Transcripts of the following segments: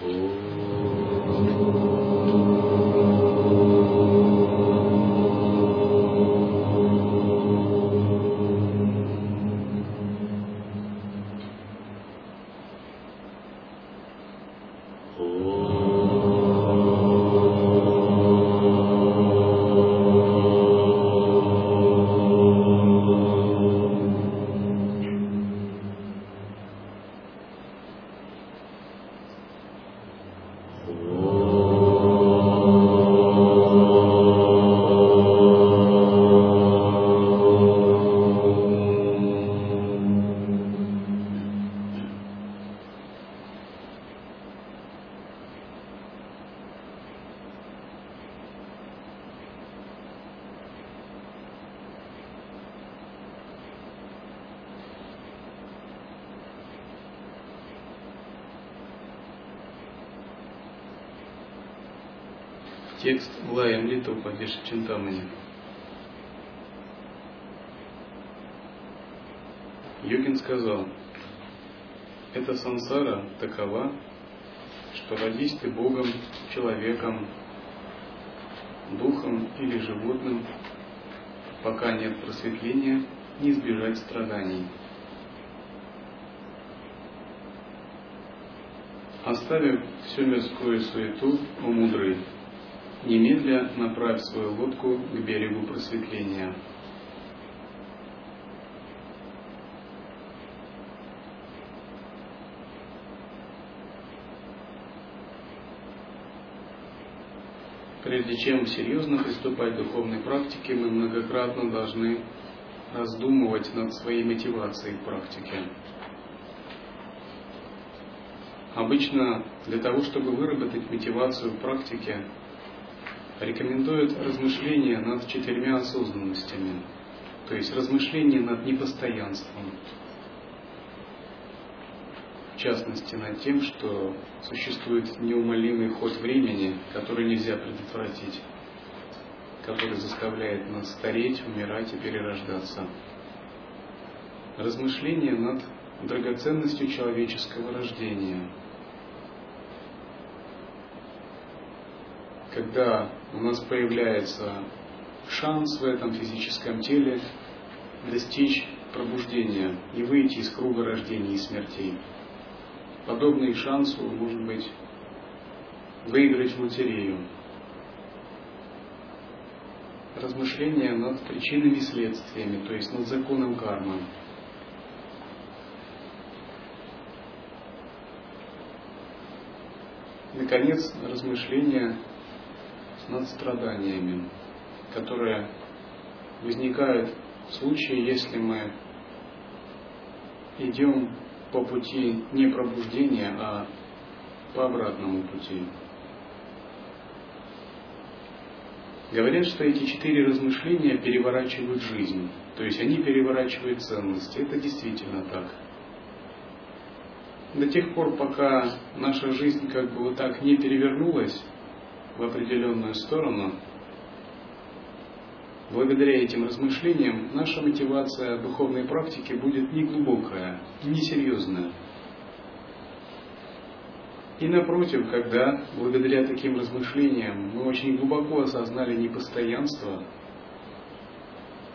Текст Упадеш Чинтамани. Йогин сказал, эта сансара такова, что родись ты Богом, человеком, духом или животным, пока нет просветления, не избежать страданий. Оставив всю мирскую суету, о мудрый, немедля направь свою лодку к берегу просветления. Прежде чем серьезно приступать к духовной практике, мы многократно должны раздумывать над своей мотивацией к практике. Обычно для того, чтобы выработать мотивацию в практике, рекомендуют размышления над четырьмя осознанностями, то есть размышления над непостоянством, в частности над тем, что существует неумолимый ход времени, который нельзя предотвратить, который заставляет нас стареть, умирать и перерождаться. Размышления над драгоценностью человеческого рождения – когда у нас появляется шанс в этом физическом теле достичь пробуждения и выйти из круга рождения и смертей. Подобный шансу может быть выиграть в лотерею. Размышления над причинами и следствиями, то есть над законом кармы. Наконец, размышления над страданиями, которые возникают в случае, если мы идем по пути не пробуждения, а по обратному пути. Говорят, что эти четыре размышления переворачивают жизнь, то есть они переворачивают ценности. Это действительно так. До тех пор, пока наша жизнь как бы вот так не перевернулась, в определенную сторону, благодаря этим размышлениям наша мотивация духовной практики будет не глубокая, не серьезная. И напротив, когда благодаря таким размышлениям мы очень глубоко осознали непостоянство,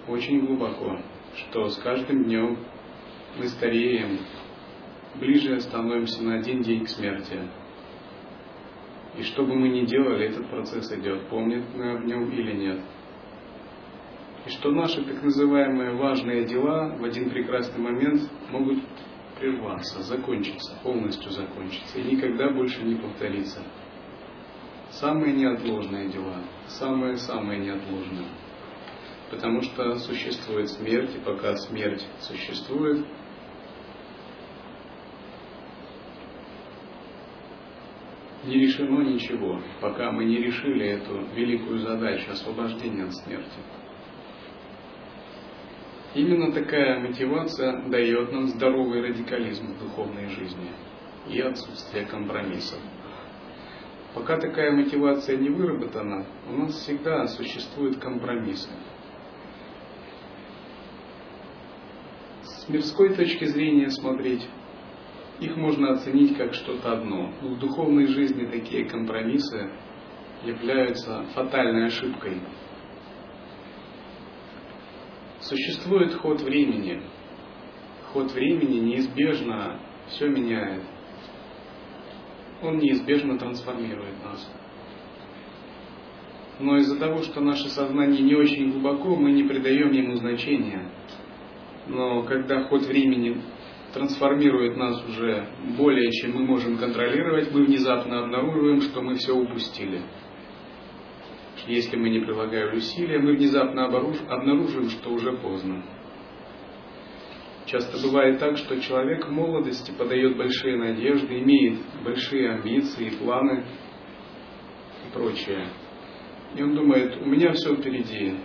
очень глубоко, что с каждым днем мы стареем, ближе становимся на один день к смерти – и что бы мы ни делали, этот процесс идет, помнит мы об нем или нет. И что наши так называемые важные дела в один прекрасный момент могут прерваться, закончиться, полностью закончиться и никогда больше не повториться. Самые неотложные дела, самые-самые неотложные. Потому что существует смерть, и пока смерть существует, не решено ничего, пока мы не решили эту великую задачу освобождения от смерти. Именно такая мотивация дает нам здоровый радикализм в духовной жизни и отсутствие компромиссов. Пока такая мотивация не выработана, у нас всегда существуют компромиссы. С мирской точки зрения смотреть их можно оценить как что-то одно. Но в духовной жизни такие компромиссы являются фатальной ошибкой. Существует ход времени. Ход времени неизбежно все меняет. Он неизбежно трансформирует нас. Но из-за того, что наше сознание не очень глубоко, мы не придаем ему значения. Но когда ход времени трансформирует нас уже более, чем мы можем контролировать, мы внезапно обнаруживаем, что мы все упустили. Если мы не прилагаем усилия, мы внезапно обнаруживаем, что уже поздно. Часто бывает так, что человек в молодости подает большие надежды, имеет большие амбиции, планы и прочее. И он думает, у меня все впереди,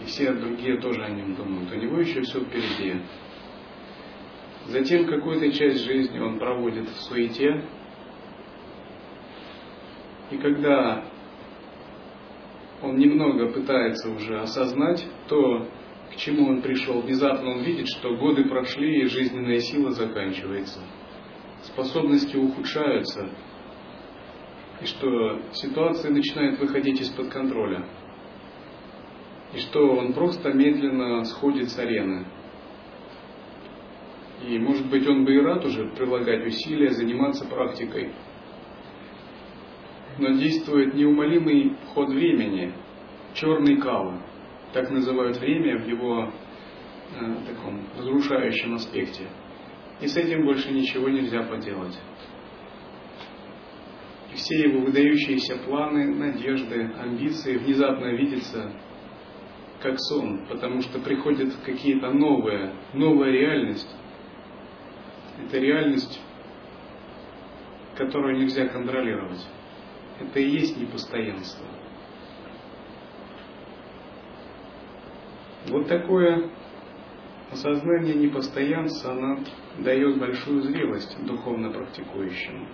и все другие тоже о нем думают, у него еще все впереди. Затем какую-то часть жизни он проводит в суете, и когда он немного пытается уже осознать то, к чему он пришел, внезапно он видит, что годы прошли и жизненная сила заканчивается. Способности ухудшаются, и что ситуация начинает выходить из-под контроля. И что он просто медленно сходит с арены. И может быть он бы и рад уже прилагать усилия, заниматься практикой. Но действует неумолимый ход времени, черный кава. Так называют время в его э, таком разрушающем аспекте. И с этим больше ничего нельзя поделать. И все его выдающиеся планы, надежды, амбиции внезапно видятся как сон, потому что приходит какие-то новые, новая реальность. Это реальность, которую нельзя контролировать. Это и есть непостоянство. Вот такое осознание непостоянства, оно дает большую зрелость духовно практикующему.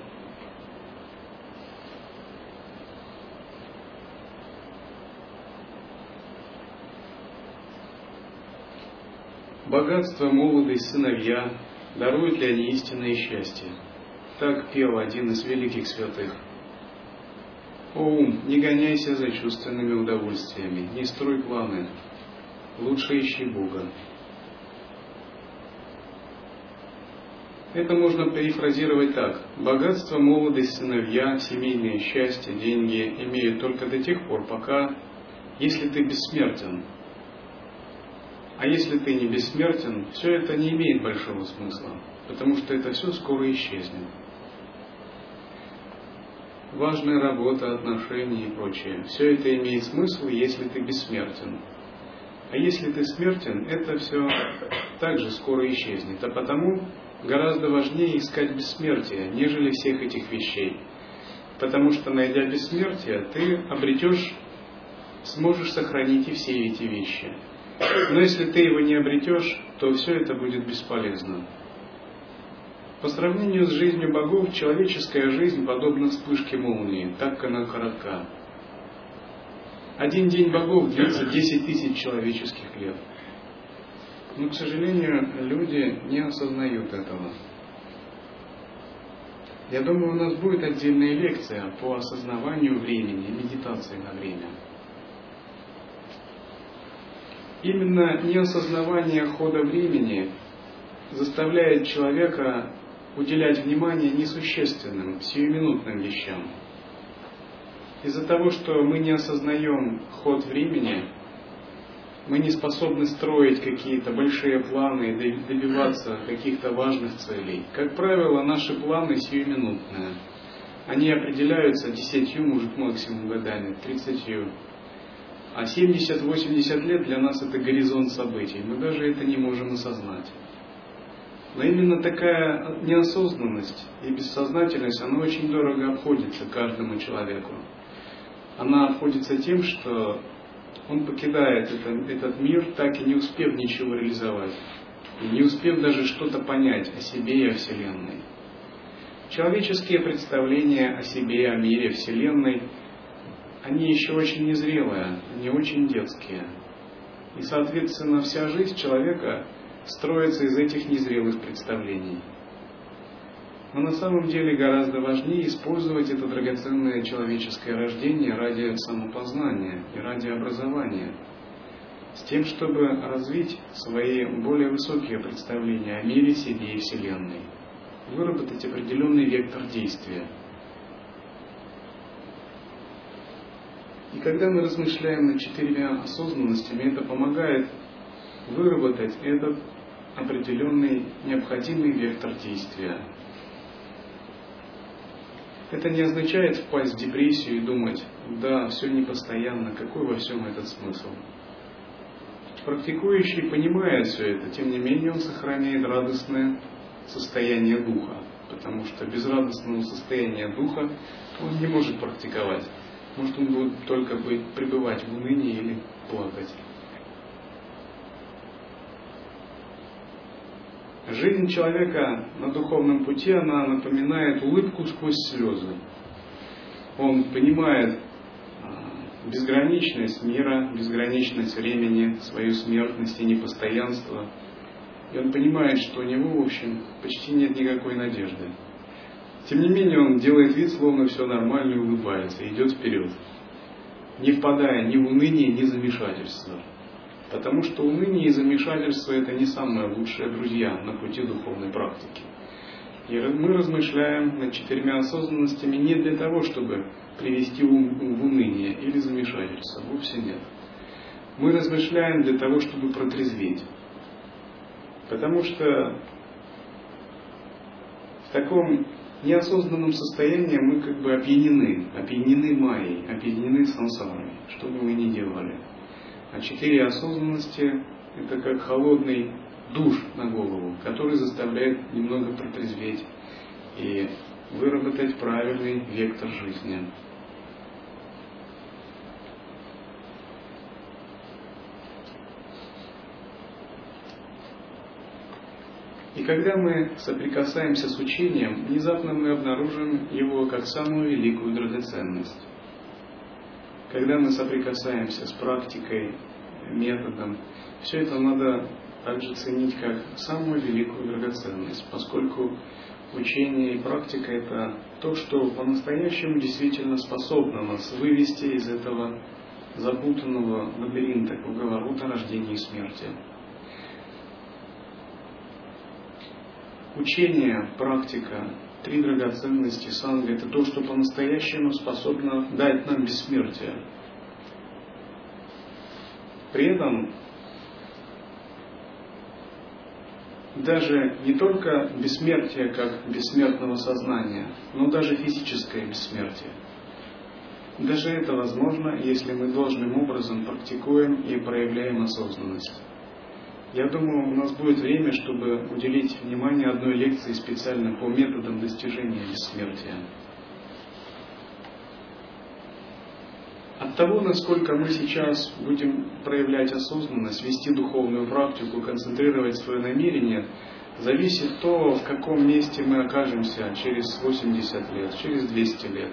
Богатство, молодость, сыновья даруют ли они истинное счастье? Так пел один из великих святых. О ум, не гоняйся за чувственными удовольствиями, не строй планы, лучше ищи Бога. Это можно перефразировать так. Богатство, молодость, сыновья, семейное счастье, деньги имеют только до тех пор, пока, если ты бессмертен, а если ты не бессмертен, все это не имеет большого смысла, потому что это все скоро исчезнет. Важная работа, отношения и прочее. Все это имеет смысл, если ты бессмертен. А если ты смертен, это все также скоро исчезнет. А потому гораздо важнее искать бессмертие, нежели всех этих вещей. Потому что, найдя бессмертие, ты обретешь, сможешь сохранить и все эти вещи. Но если ты его не обретешь, то все это будет бесполезно. По сравнению с жизнью богов, человеческая жизнь подобна вспышке молнии, так она коротка. Один день богов длится 10 тысяч человеческих лет. Но, к сожалению, люди не осознают этого. Я думаю, у нас будет отдельная лекция по осознаванию времени, медитации на время. Именно неосознавание хода времени заставляет человека уделять внимание несущественным, сиюминутным вещам. Из-за того, что мы не осознаем ход времени, мы не способны строить какие-то большие планы и добиваться каких-то важных целей. Как правило, наши планы сиюминутные. Они определяются десятью, может, максимум годами, тридцатью. А 70-80 лет для нас это горизонт событий. Мы даже это не можем осознать. Но именно такая неосознанность и бессознательность, она очень дорого обходится каждому человеку. Она обходится тем, что он покидает это, этот мир, так и не успев ничего реализовать. И не успев даже что-то понять о себе и о Вселенной. Человеческие представления о себе, о мире, Вселенной – они еще очень незрелые, они очень детские. И, соответственно, вся жизнь человека строится из этих незрелых представлений. Но на самом деле гораздо важнее использовать это драгоценное человеческое рождение ради самопознания и ради образования, с тем, чтобы развить свои более высокие представления о мире, себе и Вселенной, выработать определенный вектор действия. И когда мы размышляем над четырьмя осознанностями, это помогает выработать этот определенный необходимый вектор действия. Это не означает впасть в депрессию и думать, да, все непостоянно, какой во всем этот смысл. Практикующий понимает все это, тем не менее он сохраняет радостное состояние духа, потому что без радостного состояния духа он не может практиковать. Может он будет только пребывать в унынии или плакать. Жизнь человека на духовном пути, она напоминает улыбку сквозь слезы. Он понимает а, безграничность мира, безграничность времени, свою смертность и непостоянство. И он понимает, что у него, в общем, почти нет никакой надежды. Тем не менее, он делает вид, словно все нормально и улыбается, и идет вперед, не впадая ни в уныние, ни в замешательство. Потому что уныние и замешательство – это не самые лучшие друзья на пути духовной практики. И мы размышляем над четырьмя осознанностями не для того, чтобы привести ум в уныние или замешательство. Вовсе нет. Мы размышляем для того, чтобы протрезветь. Потому что в таком неосознанном состоянии мы как бы опьянены, опьянены майей, опьянены сансарой, что бы мы ни делали. А четыре осознанности – это как холодный душ на голову, который заставляет немного протрезветь и выработать правильный вектор жизни. И когда мы соприкасаемся с учением, внезапно мы обнаружим его как самую великую драгоценность. Когда мы соприкасаемся с практикой, методом, все это надо также ценить как самую великую драгоценность, поскольку учение и практика – это то, что по-настоящему действительно способно нас вывести из этого запутанного лабиринта, круговорота рождения и смерти. Учение, практика, три драгоценности санги – это то, что по-настоящему способно дать нам бессмертие. При этом даже не только бессмертие как бессмертного сознания, но даже физическое бессмертие. Даже это возможно, если мы должным образом практикуем и проявляем осознанность. Я думаю, у нас будет время, чтобы уделить внимание одной лекции специально по методам достижения бессмертия. От того, насколько мы сейчас будем проявлять осознанность, вести духовную практику, концентрировать свое намерение, зависит то, в каком месте мы окажемся через 80 лет, через 200 лет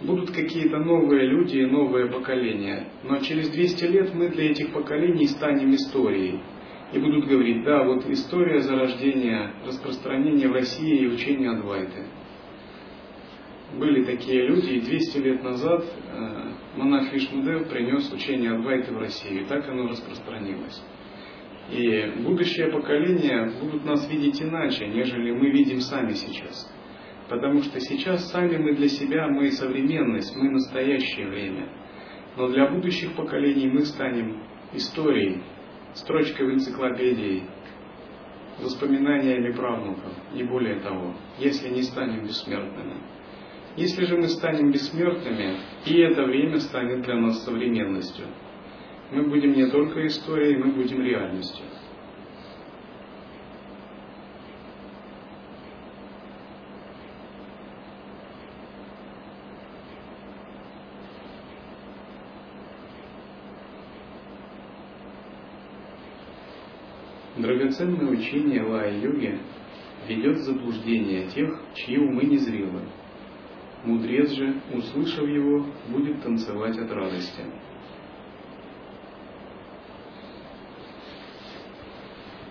будут какие-то новые люди и новое поколение. Но через 200 лет мы для этих поколений станем историей. И будут говорить, да, вот история зарождения, распространения в России и учения Адвайты. Были такие люди, и 200 лет назад э, монах Вишнудев принес учение Адвайты в Россию, и так оно распространилось. И будущее поколение будут нас видеть иначе, нежели мы видим сами сейчас. Потому что сейчас сами мы для себя, мы современность, мы настоящее время. Но для будущих поколений мы станем историей, строчкой в энциклопедии, воспоминаниями правнуков, не более того, если не станем бессмертными. Если же мы станем бессмертными, и это время станет для нас современностью, мы будем не только историей, мы будем реальностью. Драгоценное учение Лая-йоги ведет в заблуждение тех, чьи умы незрелы. Мудрец же, услышав его, будет танцевать от радости.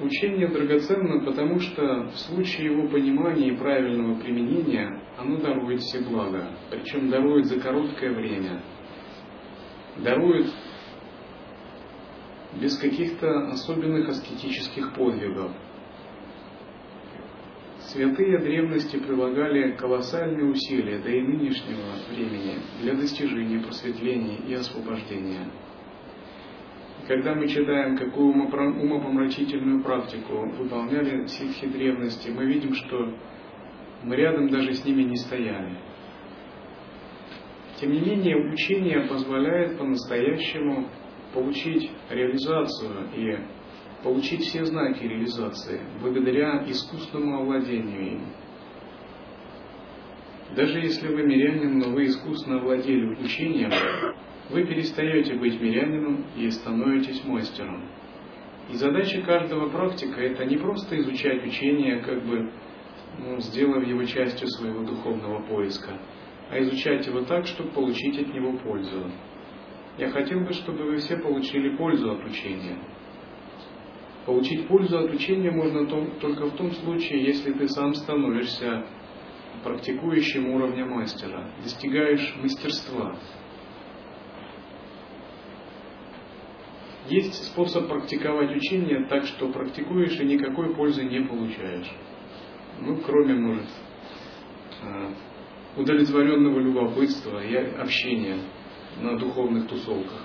Учение драгоценно, потому что в случае его понимания и правильного применения оно дарует все блага, причем дарует за короткое время, дарует без каких-то особенных аскетических подвигов. Святые древности прилагали колоссальные усилия, да и нынешнего времени, для достижения просветления и освобождения. Когда мы читаем, какую умопомрачительную практику выполняли ситхи древности, мы видим, что мы рядом даже с ними не стояли. Тем не менее, учение позволяет по-настоящему получить реализацию и получить все знаки реализации благодаря искусственному овладению им. Даже если вы мирянин, но вы искусно овладели учением, вы перестаете быть мирянином и становитесь мастером. И задача каждого практика это не просто изучать учение, как бы ну, сделав его частью своего духовного поиска, а изучать его так, чтобы получить от него пользу. Я хотел бы, чтобы вы все получили пользу от учения. Получить пользу от учения можно только в том случае, если ты сам становишься практикующим уровня мастера, достигаешь мастерства. Есть способ практиковать учение так, что практикуешь и никакой пользы не получаешь. Ну, кроме, может, а, удовлетворенного любопытства и общения на духовных тусовках.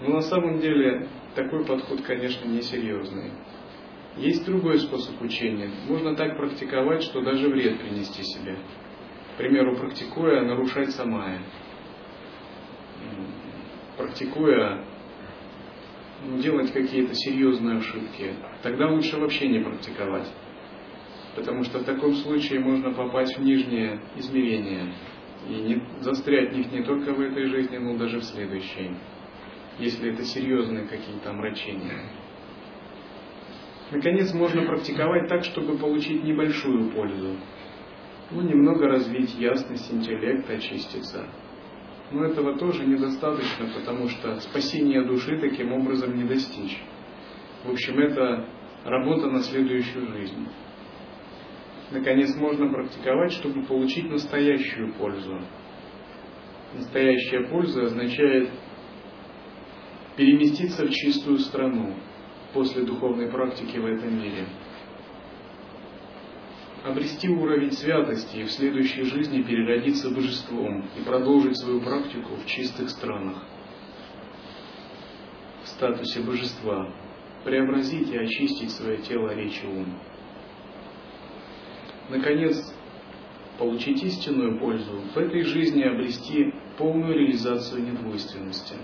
Но на самом деле такой подход, конечно, несерьезный. Есть другой способ учения. Можно так практиковать, что даже вред принести себе. К примеру, практикуя нарушать самая. Практикуя ну, делать какие-то серьезные ошибки. Тогда лучше вообще не практиковать. Потому что в таком случае можно попасть в нижнее измерение и не, застрять в них не только в этой жизни, но даже в следующей, если это серьезные какие-то омрачения. Наконец, можно практиковать так, чтобы получить небольшую пользу. Ну, немного развить ясность интеллекта, очиститься. Но этого тоже недостаточно, потому что спасения души таким образом не достичь. В общем, это работа на следующую жизнь наконец, можно практиковать, чтобы получить настоящую пользу. Настоящая польза означает переместиться в чистую страну после духовной практики в этом мире. Обрести уровень святости и в следующей жизни переродиться божеством и продолжить свою практику в чистых странах. В статусе божества. Преобразить и очистить свое тело, речь и ум наконец, получить истинную пользу, в этой жизни обрести полную реализацию недвойственности.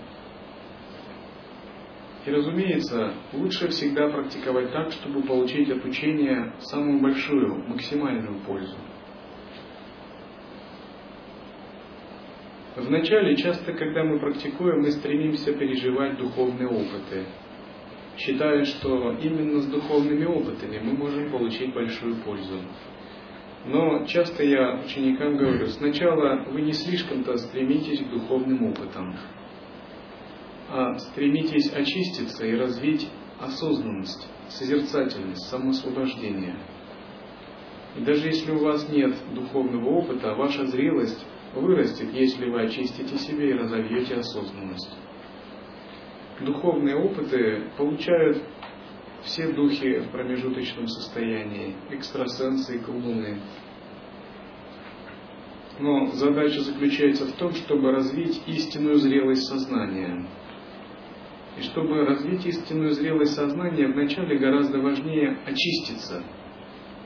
И, разумеется, лучше всегда практиковать так, чтобы получить от учения самую большую, максимальную пользу. Вначале, часто, когда мы практикуем, мы стремимся переживать духовные опыты, считая, что именно с духовными опытами мы можем получить большую пользу. Но часто я ученикам говорю, сначала вы не слишком-то стремитесь к духовным опытам, а стремитесь очиститься и развить осознанность, созерцательность, самоосвобождение. И даже если у вас нет духовного опыта, ваша зрелость вырастет, если вы очистите себя и разовьете осознанность. Духовные опыты получают все духи в промежуточном состоянии, экстрасенсы и колдуны. Но задача заключается в том, чтобы развить истинную зрелость сознания. И чтобы развить истинную зрелость сознания, вначале гораздо важнее очиститься,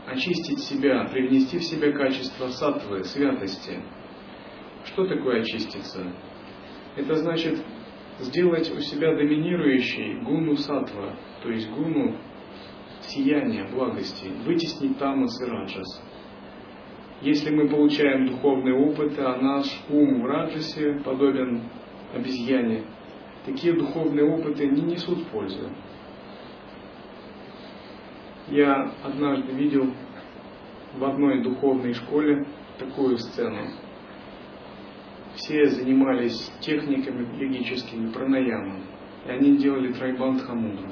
очистить себя, привнести в себя качество сатвы, святости. Что такое очиститься? Это значит сделать у себя доминирующей гуну сатва, то есть гуну сияния, благости, вытеснить тамас и раджас. Если мы получаем духовный опыт, а наш ум в раджасе подобен обезьяне, такие духовные опыты не несут пользы. Я однажды видел в одной духовной школе такую сцену все занимались техниками йогическими, пранаямом. И они делали трайбандха мудру.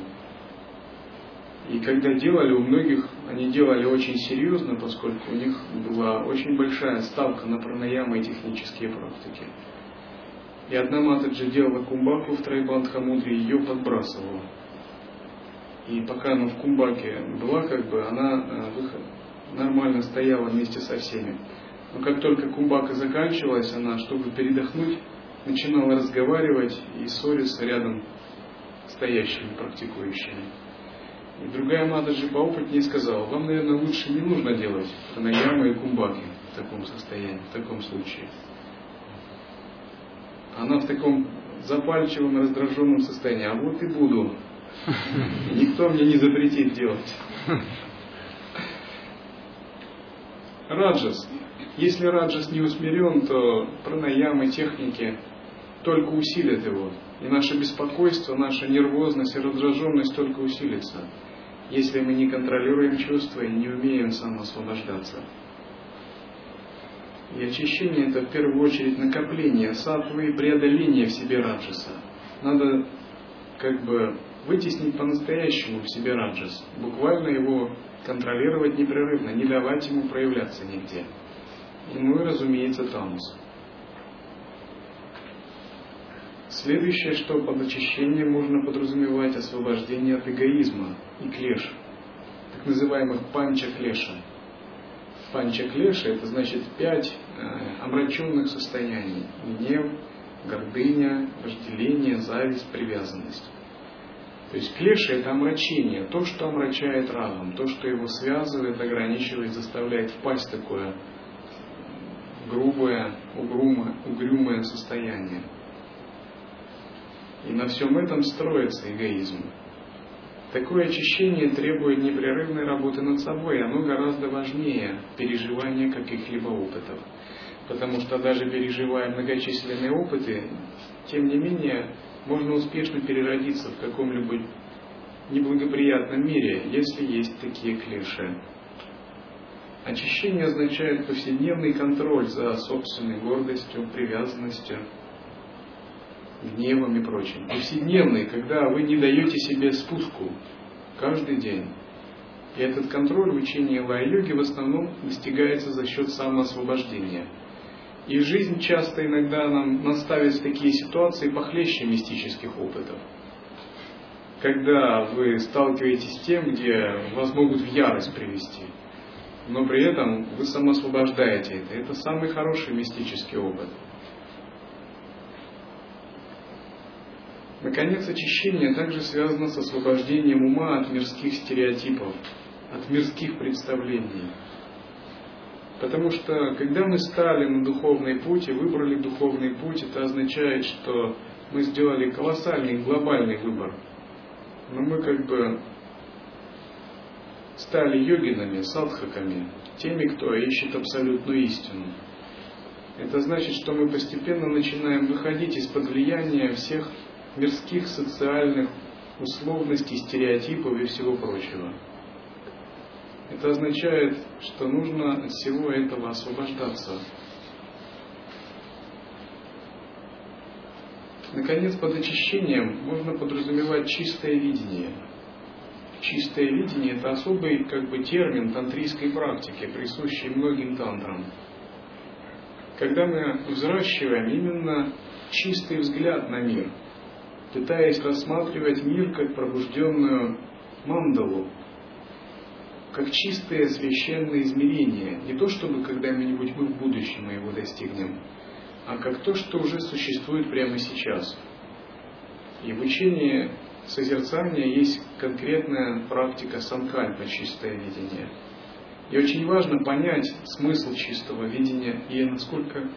И когда делали, у многих они делали очень серьезно, поскольку у них была очень большая ставка на пранаямы и технические практики. И одна Матаджи делала кумбаку в Трайбандхамудре, ее подбрасывала. И пока она в кумбаке была, как бы она э, нормально стояла вместе со всеми. Но как только кумбака заканчивалась, она, чтобы передохнуть, начинала разговаривать и ссориться рядом стоящими практикующими. И другая Мададжи поопытнее сказала, вам, наверное, лучше не нужно делать пранаямы и кумбаки в таком состоянии, в таком случае. Она в таком запальчивом, раздраженном состоянии, а вот и буду. Никто мне не запретит делать. Раджас. Если раджас не усмирен, то пранаямы, техники только усилят его. И наше беспокойство, наша нервозность и раздраженность только усилится, если мы не контролируем чувства и не умеем самоосвобождаться. И очищение это в первую очередь накопление сатвы и преодоление в себе раджаса. Надо как бы вытеснить по-настоящему в себе раджас, буквально его контролировать непрерывно, не давать ему проявляться нигде. И ну и, разумеется, тамус. Следующее, что под очищением можно подразумевать освобождение от эгоизма и клеш, так называемых панча-клеша. Панча-клеша это значит пять э, омраченных состояний. Гнев, гордыня, вожделение, зависть, привязанность. То есть клеша это омрачение, то, что омрачает разум, то, что его связывает, ограничивает, заставляет впасть в такое грубое, угрюмое, угрюмое состояние. И на всем этом строится эгоизм. Такое очищение требует непрерывной работы над собой, оно гораздо важнее переживания каких-либо опытов. Потому что даже переживая многочисленные опыты, тем не менее, можно успешно переродиться в каком-либо неблагоприятном мире, если есть такие клише. Очищение означает повседневный контроль за собственной гордостью, привязанностью, гневом и прочим. Повседневный, когда вы не даете себе спуску каждый день. И этот контроль в учении лай-йоги в основном достигается за счет самоосвобождения. И жизнь часто иногда нам наставит такие ситуации похлеще мистических опытов. Когда вы сталкиваетесь с тем, где вас могут в ярость привести, но при этом вы самоосвобождаете это. Это самый хороший мистический опыт – Наконец, очищение также связано с освобождением ума от мирских стереотипов, от мирских представлений. Потому что, когда мы стали на духовный путь и выбрали духовный путь, это означает, что мы сделали колоссальный глобальный выбор. Но мы как бы стали йогинами, садхаками, теми, кто ищет абсолютную истину. Это значит, что мы постепенно начинаем выходить из-под влияния всех мирских социальных условностей, стереотипов и всего прочего. Это означает, что нужно от всего этого освобождаться. Наконец, под очищением можно подразумевать чистое видение. Чистое видение – это особый как бы, термин тантрийской практики, присущий многим тантрам. Когда мы взращиваем именно чистый взгляд на мир – пытаясь рассматривать мир как пробужденную мандалу, как чистое священное измерение, не то чтобы когда-нибудь мы в будущем мы его достигнем, а как то, что уже существует прямо сейчас. И в учении созерцания есть конкретная практика санкальпа, чистое видение. И очень важно понять смысл чистого видения и насколько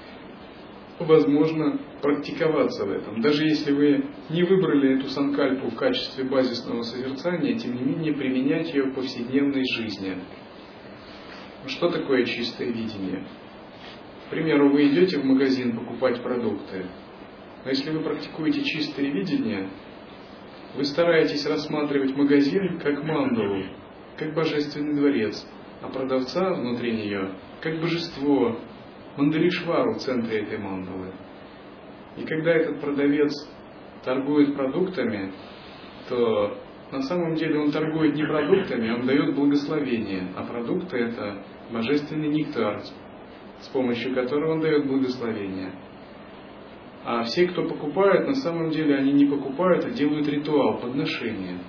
возможно практиковаться в этом. Даже если вы не выбрали эту санкальпу в качестве базисного созерцания, тем не менее применять ее в повседневной жизни. Что такое чистое видение? К примеру, вы идете в магазин покупать продукты, но если вы практикуете чистое видение, вы стараетесь рассматривать магазин как мандалу, как божественный дворец, а продавца внутри нее как божество, Мандалишвару в центре этой мандалы. И когда этот продавец торгует продуктами, то на самом деле он торгует не продуктами, он дает благословение, а продукты это божественный нектар, с помощью которого он дает благословение. А все, кто покупает, на самом деле они не покупают, а делают ритуал, подношение.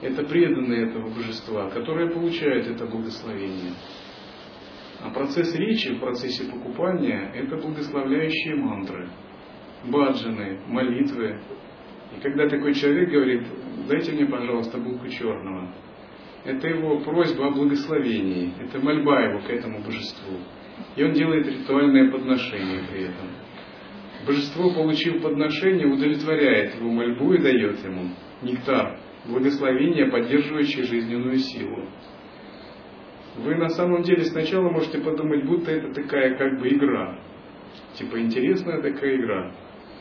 Это преданные этого божества, которые получают это благословение. А процесс речи в процессе покупания – это благословляющие мантры, баджаны, молитвы. И когда такой человек говорит, дайте мне, пожалуйста, булку черного, это его просьба о благословении, это мольба его к этому божеству. И он делает ритуальное подношение при этом. Божество, получив подношение, удовлетворяет его мольбу и дает ему нектар, благословение, поддерживающее жизненную силу. Вы на самом деле сначала можете подумать, будто это такая как бы игра. Типа интересная такая игра.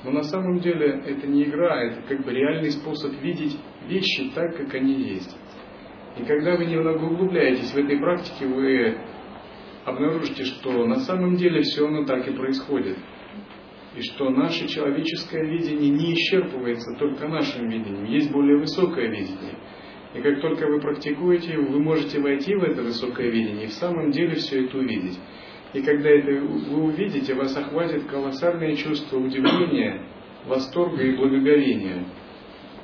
Но на самом деле это не игра, а это как бы реальный способ видеть вещи так, как они есть. И когда вы немного углубляетесь в этой практике, вы обнаружите, что на самом деле все оно так и происходит. И что наше человеческое видение не исчерпывается только нашим видением, есть более высокое видение. И как только вы практикуете вы можете войти в это высокое видение и в самом деле все это увидеть. И когда это вы увидите, вас охватит колоссальное чувство удивления, восторга и благоговения.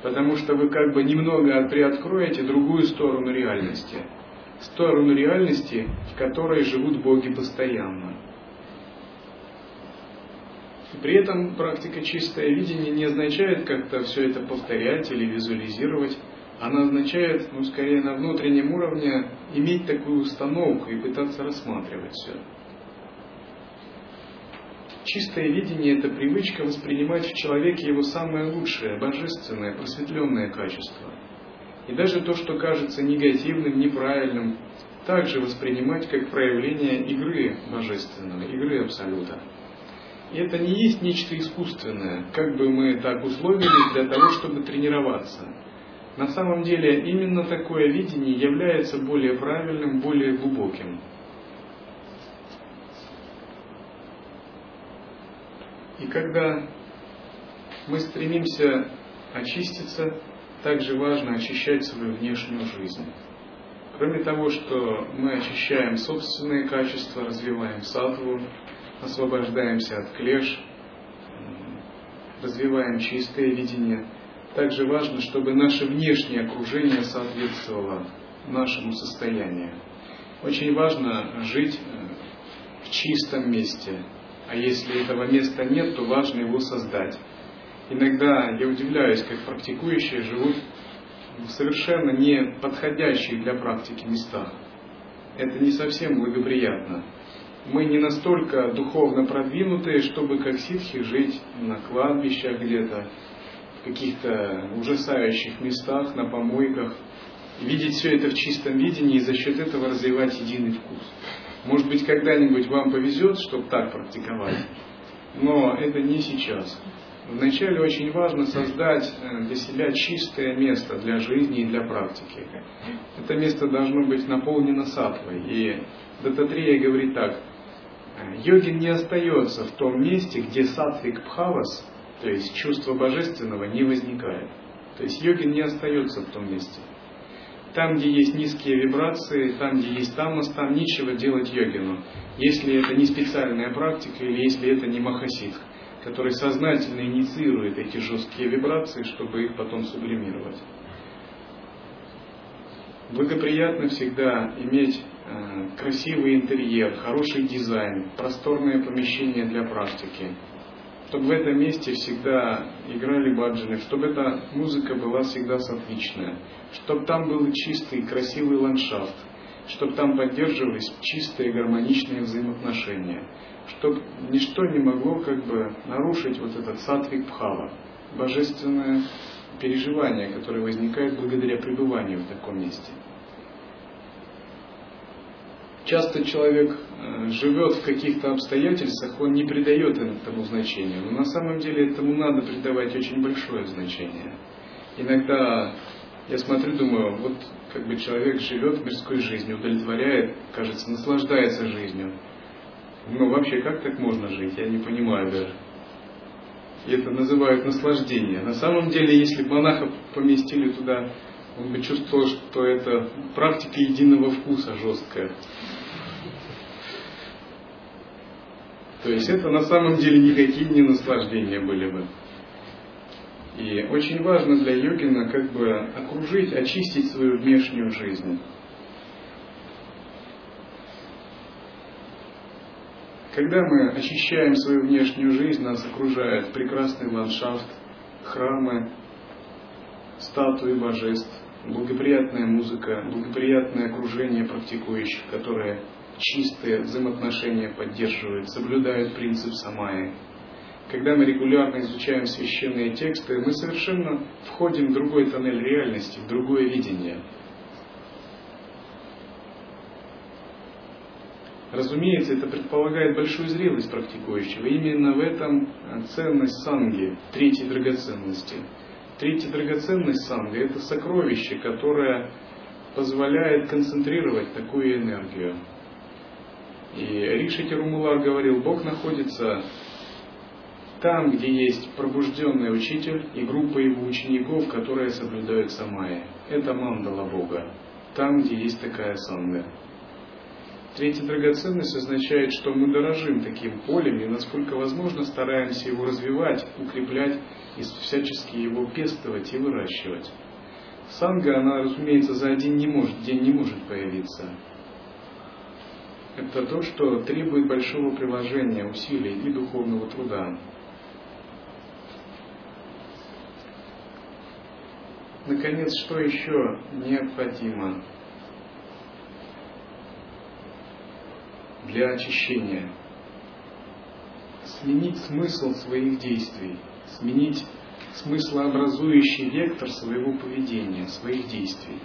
Потому что вы как бы немного приоткроете другую сторону реальности. Сторону реальности, в которой живут боги постоянно. При этом практика чистое видение не означает как-то все это повторять или визуализировать. Она означает, ну, скорее на внутреннем уровне иметь такую установку и пытаться рассматривать все. Чистое видение – это привычка воспринимать в человеке его самое лучшее, божественное, просветленное качество. И даже то, что кажется негативным, неправильным, также воспринимать как проявление игры божественного, игры Абсолюта. И это не есть нечто искусственное, как бы мы так условились для того, чтобы тренироваться. На самом деле именно такое видение является более правильным, более глубоким. И когда мы стремимся очиститься, также важно очищать свою внешнюю жизнь. Кроме того, что мы очищаем собственные качества, развиваем сатву, освобождаемся от клеш, развиваем чистое видение, также важно, чтобы наше внешнее окружение соответствовало нашему состоянию. Очень важно жить в чистом месте, а если этого места нет, то важно его создать. Иногда я удивляюсь, как практикующие живут в совершенно не подходящих для практики местах. Это не совсем благоприятно. Мы не настолько духовно продвинутые, чтобы как ситхи жить на кладбищах где-то, каких-то ужасающих местах, на помойках, видеть все это в чистом видении и за счет этого развивать единый вкус. Может быть, когда-нибудь вам повезет, чтобы так практиковать, но это не сейчас. Вначале очень важно создать э, для себя чистое место для жизни и для практики. Это место должно быть наполнено сатвой. И Дататрея говорит так, «Э, йогин не остается в том месте, где сатвик пхавас, то есть чувство божественного, не возникает. То есть йогин не остается в том месте. Там, где есть низкие вибрации, там, где есть тамас, там нечего делать йогину, если это не специальная практика или если это не махасидх, который сознательно инициирует эти жесткие вибрации, чтобы их потом сублимировать. Благоприятно всегда иметь э, красивый интерьер, хороший дизайн, просторное помещение для практики, чтобы в этом месте всегда играли баджаны, чтобы эта музыка была всегда сатвичная, чтобы там был чистый, красивый ландшафт, чтобы там поддерживались чистые, гармоничные взаимоотношения, чтобы ничто не могло как бы нарушить вот этот сатвик пхава, божественное переживание, которое возникает благодаря пребыванию в таком месте. Часто человек э, живет в каких-то обстоятельствах, он не придает этому значения. Но на самом деле этому надо придавать очень большое значение. Иногда я смотрю, думаю, вот как бы человек живет мирской жизнью, удовлетворяет, кажется, наслаждается жизнью. Ну вообще, как так можно жить? Я не понимаю даже. И это называют наслаждение. На самом деле, если бы монаха поместили туда, он бы чувствовал, что это практика единого вкуса жесткая. То есть это на самом деле никакие не наслаждения были бы. И очень важно для йогина как бы окружить, очистить свою внешнюю жизнь. Когда мы очищаем свою внешнюю жизнь, нас окружает прекрасный ландшафт, храмы, статуи божеств, благоприятная музыка, благоприятное окружение практикующих, которые чистые взаимоотношения поддерживают, соблюдают принцип самаи. Когда мы регулярно изучаем священные тексты, мы совершенно входим в другой тоннель реальности, в другое видение – Разумеется, это предполагает большую зрелость практикующего. Именно в этом ценность санги, третьей драгоценности. Третья драгоценность санги – это сокровище, которое позволяет концентрировать такую энергию. И Риши Тирумулар говорил, Бог находится там, где есть пробужденный учитель и группа его учеников, которые соблюдают самая. Это мандала Бога. Там, где есть такая санга. Третья драгоценность означает, что мы дорожим таким полем и, насколько возможно, стараемся его развивать, укреплять и всячески его пестовать и выращивать. Санга, она, разумеется, за один не может, день не может появиться. Это то, что требует большого приложения, усилий и духовного труда. Наконец, что еще необходимо? для очищения. Сменить смысл своих действий, сменить смыслообразующий вектор своего поведения, своих действий.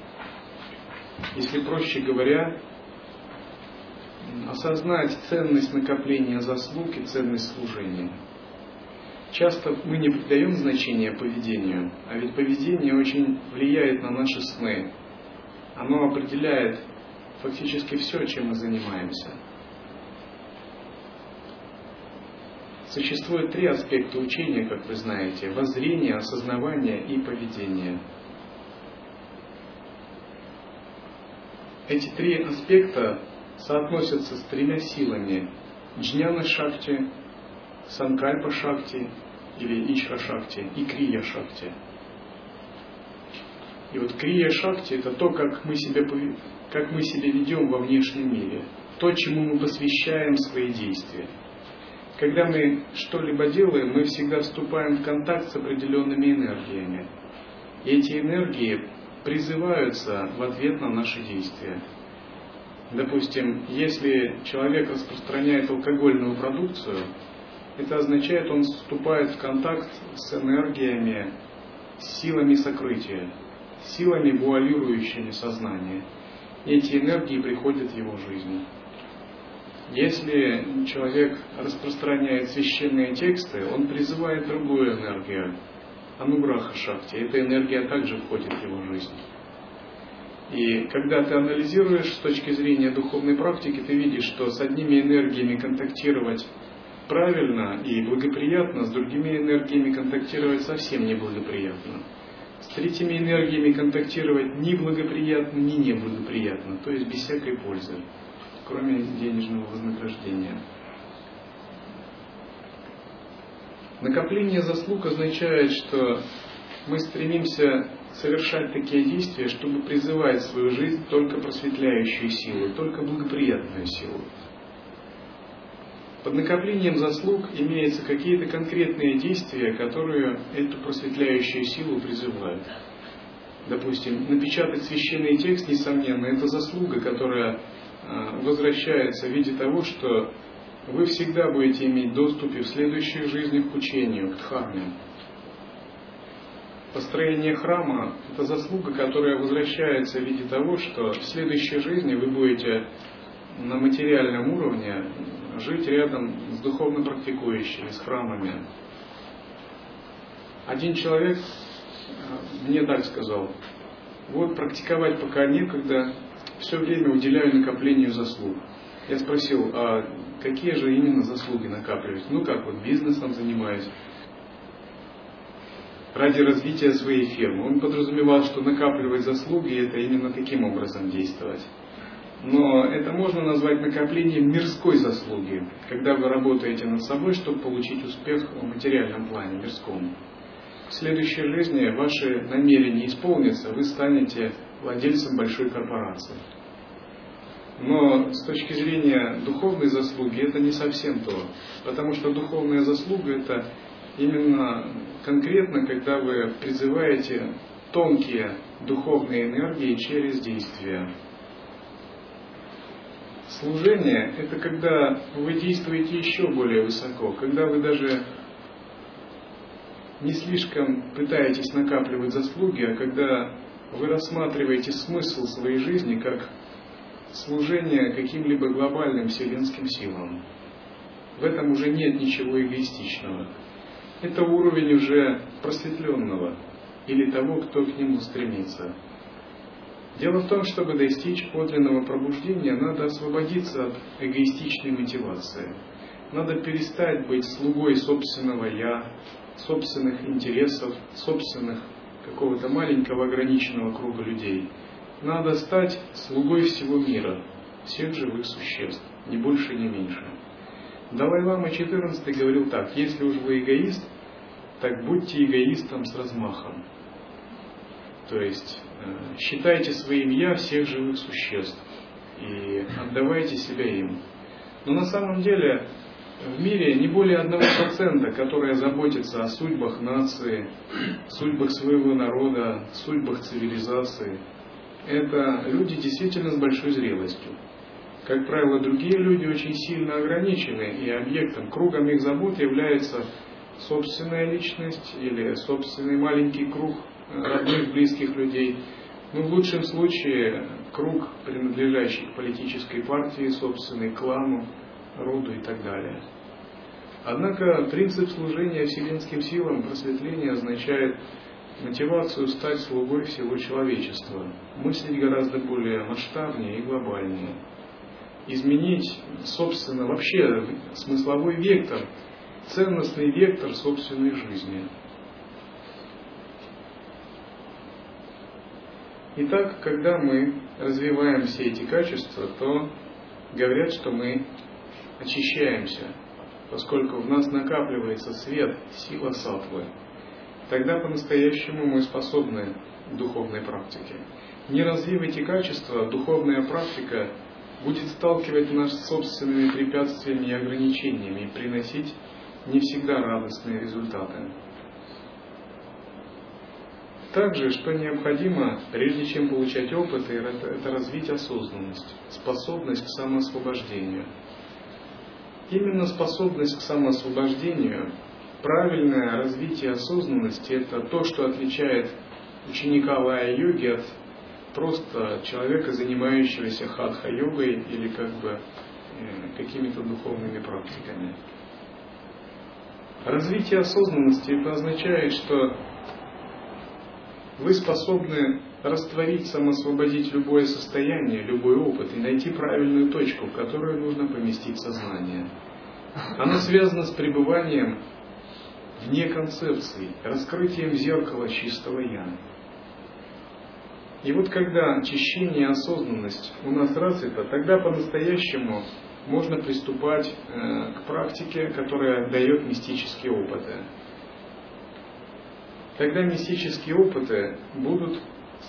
Если проще говоря, осознать ценность накопления заслуг и ценность служения. Часто мы не придаем значения поведению, а ведь поведение очень влияет на наши сны. Оно определяет фактически все, чем мы занимаемся. Существует три аспекта учения, как вы знаете. Воззрение, осознавание и поведение. Эти три аспекта соотносятся с тремя силами. Джняна Шакти, Санкальпа Шакти или Ичха Шакти и Крия Шакти. И вот Крия Шакти это то, как мы, себя, как мы себя ведем во внешнем мире. То, чему мы посвящаем свои действия – когда мы что-либо делаем, мы всегда вступаем в контакт с определенными энергиями. И эти энергии призываются в ответ на наши действия. Допустим, если человек распространяет алкогольную продукцию, это означает, он вступает в контакт с энергиями, с силами сокрытия, силами, вуалирующими сознание. И эти энергии приходят в его жизнь. Если человек распространяет священные тексты, он призывает другую энергию, анубраха шакти. Эта энергия также входит в его жизнь. И когда ты анализируешь с точки зрения духовной практики, ты видишь, что с одними энергиями контактировать правильно и благоприятно, с другими энергиями контактировать совсем неблагоприятно. С третьими энергиями контактировать ни благоприятно, ни неблагоприятно, то есть без всякой пользы кроме денежного вознаграждения. Накопление заслуг означает, что мы стремимся совершать такие действия, чтобы призывать в свою жизнь только просветляющую силу, только благоприятную силу. Под накоплением заслуг имеются какие-то конкретные действия, которые эту просветляющую силу призывают. Допустим, напечатать священный текст, несомненно, это заслуга, которая Э, возвращается в виде того, что вы всегда будете иметь доступ в следующей жизни к учению, к дхарме. Построение храма – это заслуга, которая возвращается в виде того, что в следующей жизни вы будете на материальном уровне жить рядом с духовно практикующими, с храмами. Один человек э, мне так сказал, вот практиковать пока некогда, все время уделяю накоплению заслуг. Я спросил, а какие же именно заслуги накапливать? Ну как, вот бизнесом занимаюсь. Ради развития своей фирмы. Он подразумевал, что накапливать заслуги – это именно таким образом действовать. Но это можно назвать накоплением мирской заслуги, когда вы работаете над собой, чтобы получить успех в материальном плане, мирском. В следующей жизни ваши намерения исполнятся, вы станете владельцем большой корпорации. Но с точки зрения духовной заслуги это не совсем то, потому что духовная заслуга это именно конкретно, когда вы призываете тонкие духовные энергии через действия. Служение – это когда вы действуете еще более высоко, когда вы даже не слишком пытаетесь накапливать заслуги, а когда вы рассматриваете смысл своей жизни как служение каким-либо глобальным вселенским силам. В этом уже нет ничего эгоистичного. Это уровень уже просветленного или того, кто к нему стремится. Дело в том, чтобы достичь подлинного пробуждения, надо освободиться от эгоистичной мотивации. Надо перестать быть слугой собственного «я», собственных интересов, собственных какого-то маленького ограниченного круга людей. Надо стать слугой всего мира, всех живых существ, ни больше, ни меньше. Далай-Лама XIV говорил так, если уж вы эгоист, так будьте эгоистом с размахом. То есть э, считайте своим «я» всех живых существ и отдавайте себя им. Но на самом деле в мире не более одного процента, которые заботятся о судьбах нации, судьбах своего народа, судьбах цивилизации. Это люди действительно с большой зрелостью. Как правило, другие люди очень сильно ограничены, и объектом, кругом их забот является собственная личность или собственный маленький круг родных, близких людей. Ну, в лучшем случае, круг, принадлежащий к политической партии, собственный клану, роду и так далее. Однако принцип служения вселенским силам просветления означает мотивацию стать слугой всего человечества, мыслить гораздо более масштабнее и глобальнее, изменить, собственно, вообще смысловой вектор, ценностный вектор собственной жизни. Итак, когда мы развиваем все эти качества, то говорят, что мы очищаемся, поскольку в нас накапливается свет, сила сатвы. Тогда по-настоящему мы способны духовной практике. Не развив эти качества, духовная практика будет сталкивать нас с собственными препятствиями и ограничениями и приносить не всегда радостные результаты. Также, что необходимо, прежде чем получать опыт, это развить осознанность, способность к самоосвобождению – Именно способность к самоосвобождению, правильное развитие осознанности – это то, что отличает ученика лая-йоги от просто человека, занимающегося хатха-йогой или как бы э, какими-то духовными практиками. Развитие осознанности это означает, что вы способны растворить, самосвободить любое состояние, любой опыт и найти правильную точку, в которую нужно поместить сознание. Оно связано с пребыванием вне концепции, раскрытием зеркала чистого «я». И вот когда очищение и осознанность у нас развита, тогда по-настоящему можно приступать э, к практике, которая дает мистические опыты. Тогда мистические опыты будут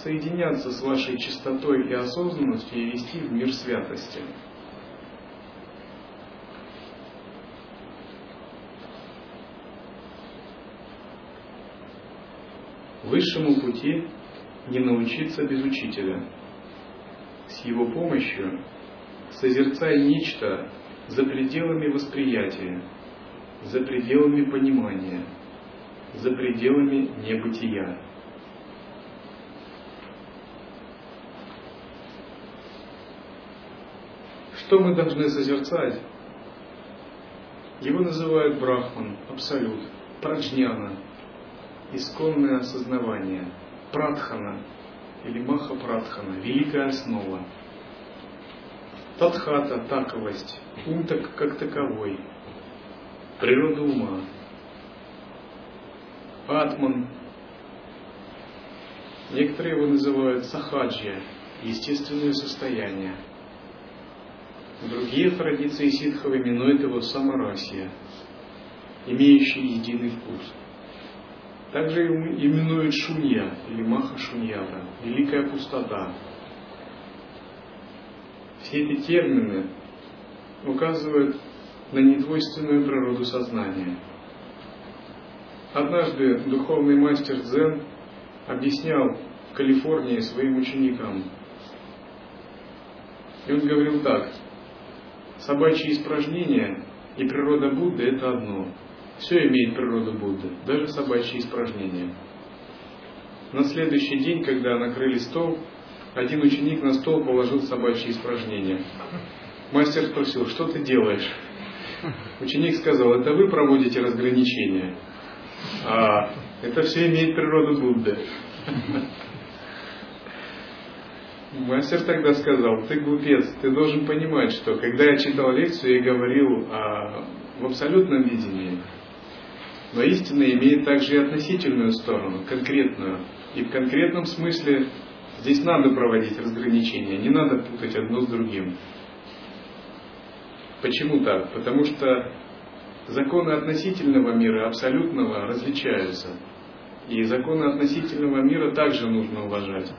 соединяться с вашей чистотой и осознанностью и вести в мир святости. Высшему пути не научиться без учителя. С его помощью созерцай нечто за пределами восприятия, за пределами понимания, за пределами небытия. Что мы должны созерцать? Его называют Брахман, Абсолют, Праджняна, исконное осознавание, Прадхана или Маха Прадхана, великая основа. Тадхата, таковость, ум так, как таковой, природа ума. Атман, Некоторые его называют сахаджья, естественное состояние. Другие традиции ситхов именуют его самарасия, имеющий единый вкус. Также именуют шунья или маха шуньята, великая пустота. Все эти термины указывают на недвойственную природу сознания. Однажды духовный мастер Дзен объяснял в Калифорнии своим ученикам. И он говорил так. Собачьи испражнения и природа Будды – это одно. Все имеет природу Будды, даже собачьи испражнения. На следующий день, когда накрыли стол, один ученик на стол положил собачьи испражнения. Мастер спросил, что ты делаешь? Ученик сказал, это вы проводите разграничения. А это все имеет природу Будды. Мастер тогда сказал, ты глупец, ты должен понимать, что когда я читал лекцию, я говорил о, в абсолютном видении, но истина имеет также и относительную сторону, конкретную. И в конкретном смысле здесь надо проводить разграничения, не надо путать одно с другим. Почему так? Потому что законы относительного мира абсолютного различаются. И законы относительного мира также нужно уважать.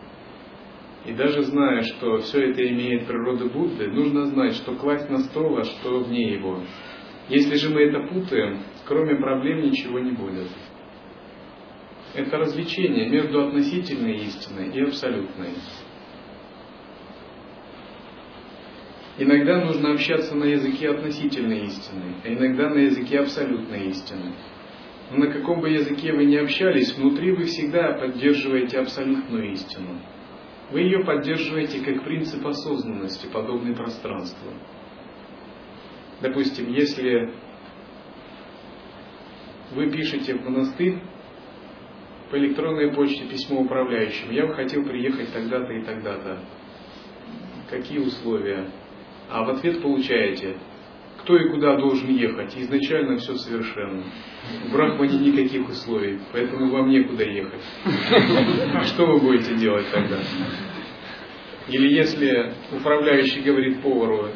И даже зная, что все это имеет природу Будды, нужно знать, что класть на стол, а что вне его. Если же мы это путаем, кроме проблем ничего не будет. Это развлечение между относительной истиной и абсолютной. Иногда нужно общаться на языке относительной истины, а иногда на языке абсолютной истины. Но на каком бы языке вы ни общались, внутри вы всегда поддерживаете абсолютную истину. Вы ее поддерживаете как принцип осознанности, подобный пространству. Допустим, если вы пишете в монастырь по электронной почте письмо управляющему, я бы хотел приехать тогда-то и тогда-то. Какие условия? А в ответ получаете, кто и куда должен ехать. Изначально все совершенно. В Брахмане никаких условий, поэтому вам некуда ехать. Что вы будете делать тогда? Или если управляющий говорит повару,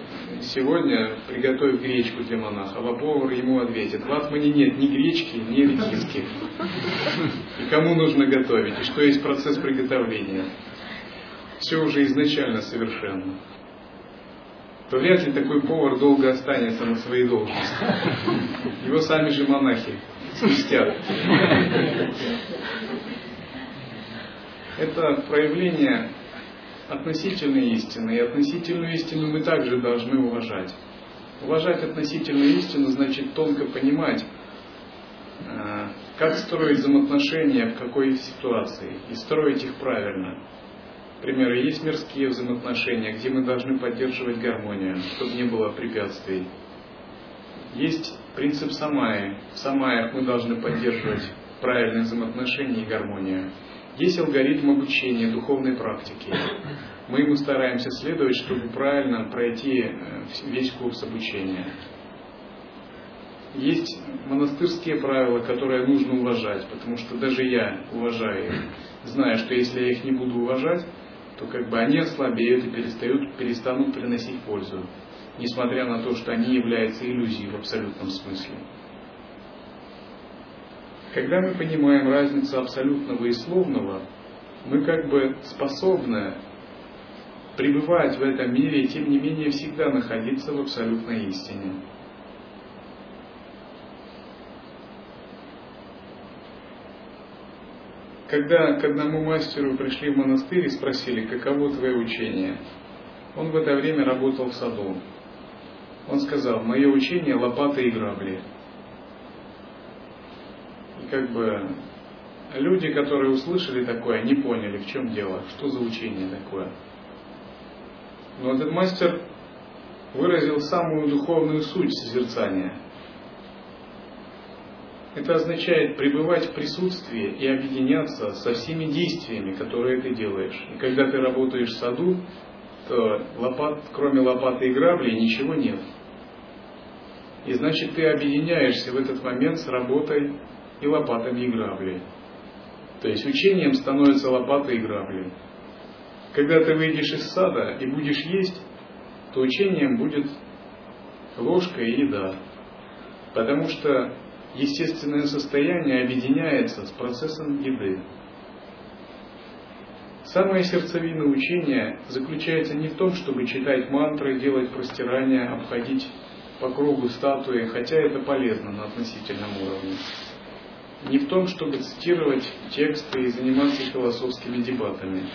сегодня приготовь гречку для монаха, а повар ему ответит, в Атмане нет ни гречки, ни редиски. И кому нужно готовить, и что есть процесс приготовления. Все уже изначально совершенно то вряд ли такой повар долго останется на своей должности. Его сами же монахи спустят. Это проявление относительной истины, и относительную истину мы также должны уважать. Уважать относительную истину значит тонко понимать, э, как строить взаимоотношения в какой ситуации, и строить их правильно. К примеру, есть мирские взаимоотношения, где мы должны поддерживать гармонию, чтобы не было препятствий. Есть принцип самаи. В самаях мы должны поддерживать правильные взаимоотношения и гармонию. Есть алгоритм обучения духовной практики. Мы ему стараемся следовать, чтобы правильно пройти э, весь курс обучения. Есть монастырские правила, которые нужно уважать, потому что даже я уважаю их, зная, что если я их не буду уважать, то как бы они ослабеют и перестают, перестанут приносить пользу, несмотря на то, что они являются иллюзией в абсолютном смысле. Когда мы понимаем разницу абсолютного и словного, мы как бы способны пребывать в этом мире и тем не менее всегда находиться в абсолютной истине. Когда к одному мастеру пришли в монастырь и спросили, каково твое учение, он в это время работал в саду. Он сказал, мое учение лопата и грабли. Как бы люди, которые услышали такое, не поняли, в чем дело, что за учение такое. Но этот мастер выразил самую духовную суть созерцания – это означает пребывать в присутствии и объединяться со всеми действиями, которые ты делаешь. И когда ты работаешь в саду, то лопат, кроме лопаты и грабли ничего нет. И значит ты объединяешься в этот момент с работой и лопатами и грабли. То есть учением становится лопата и грабли. Когда ты выйдешь из сада и будешь есть, то учением будет ложка и еда. Потому что естественное состояние объединяется с процессом еды. Самая сердцевина учения заключается не в том, чтобы читать мантры, делать простирания, обходить по кругу статуи, хотя это полезно на относительном уровне. Не в том, чтобы цитировать тексты и заниматься философскими дебатами,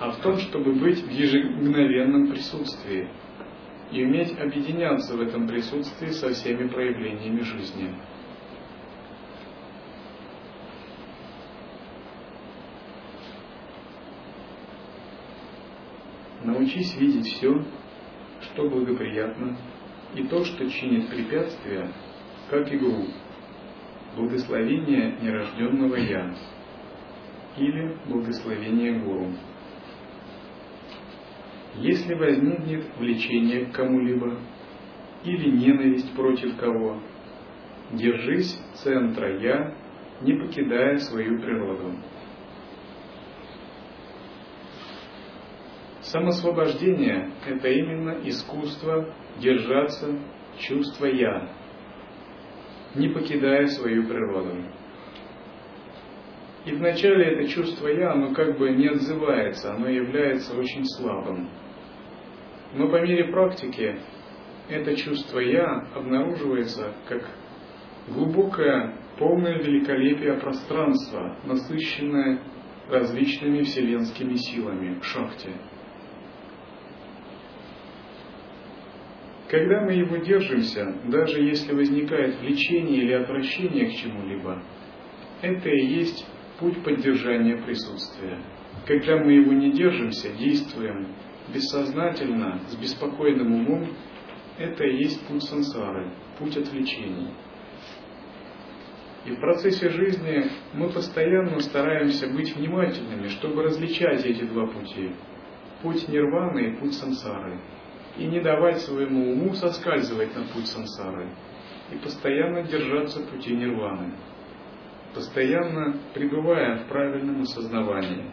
а в том, чтобы быть в ежемгновенном присутствии и уметь объединяться в этом присутствии со всеми проявлениями жизни. Научись видеть все, что благоприятно, и то, что чинит препятствия, как игру, благословение нерожденного Я или благословение Гуру. Если возникнет влечение к кому-либо или ненависть против кого, держись центра «Я», не покидая свою природу. Самосвобождение – это именно искусство держаться чувства «я», не покидая свою природу. И вначале это чувство «я», оно как бы не отзывается, оно является очень слабым. Но по мере практики это чувство «я» обнаруживается как глубокое, полное великолепие пространства, насыщенное различными вселенскими силами в шахте – Когда мы его держимся, даже если возникает влечение или отвращение к чему-либо, это и есть путь поддержания присутствия. Когда мы его не держимся, действуем бессознательно, с беспокойным умом, это и есть путь сансары, путь отвлечений. И в процессе жизни мы постоянно стараемся быть внимательными, чтобы различать эти два пути. Путь нирваны и путь сансары и не давать своему уму соскальзывать на путь сансары и постоянно держаться пути нирваны, постоянно пребывая в правильном осознавании.